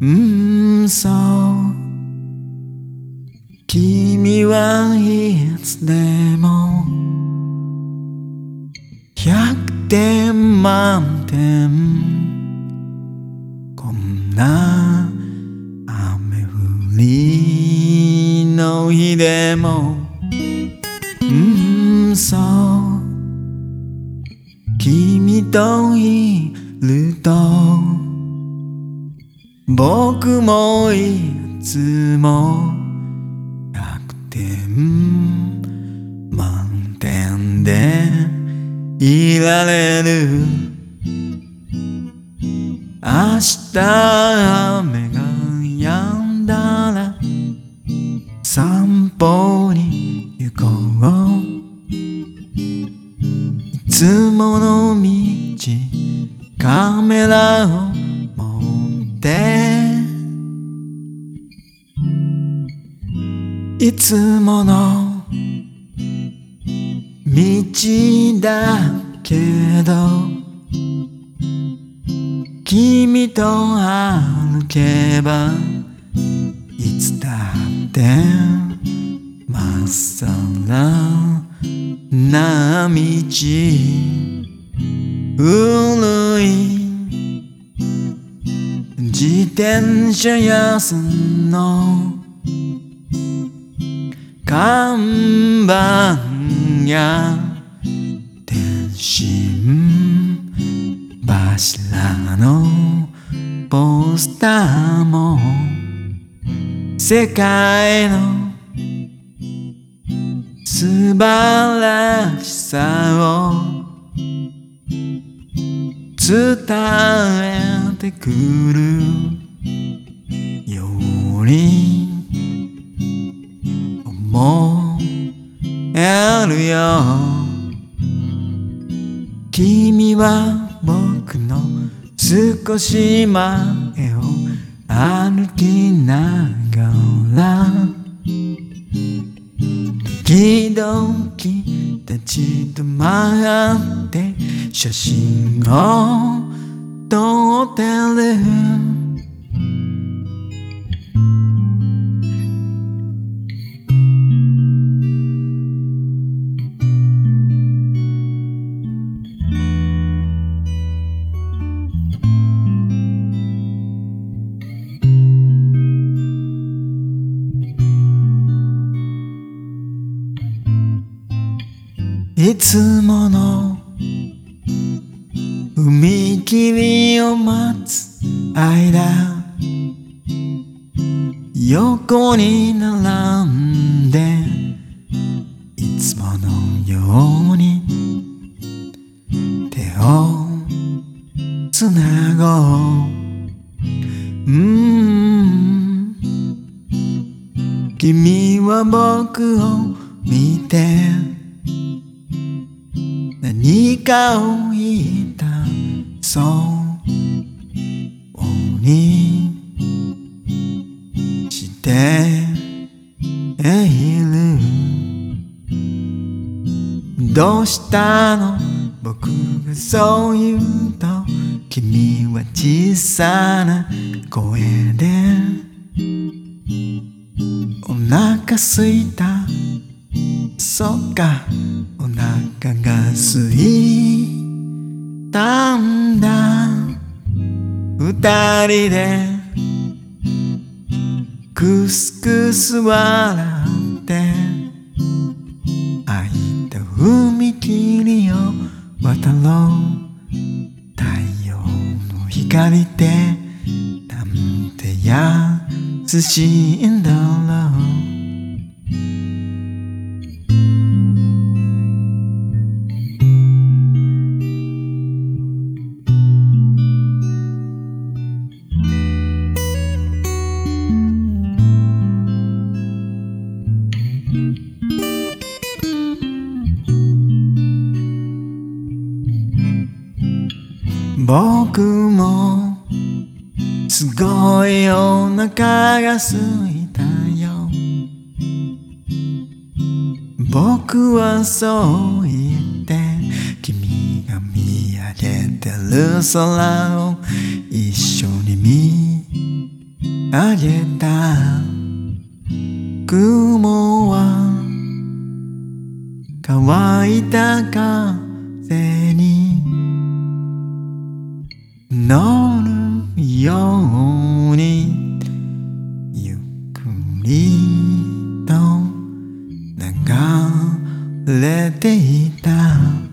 うんそう君はいつでも100点満点こんな雨降りの日でもうんそう。君といると僕もいつも100点満点でいられる。明日雨が止んだら散歩に行こう。いつもの道カメラをいつもの道だけど君と歩けばいつだってまっさらな道。転車屋さんの。看板や電信柱のポスターも世界の素晴らしさを伝えてくる。に思えるよ。君は僕の少し前を歩きながら時々立ち止まって写真を撮ってる。いつもの踏切を待つ間横に並んでいつものように手をつなごう。うん。君は僕を見て何かを言ったそうにしている。どうしたの？僕がそう言うと。君は小さな声で。お腹すいた。そっか。お腹がすいたんだ。二人でクスクス笑って。開いた踏切を渡ろう。太陽の光ってなんて優しいんだろう。僕もすごいお腹が空いたよ。僕はそう言って君が見上げてる空を一緒に見上げた。雲は乾いた風に乗るようにゆっくりと流れていた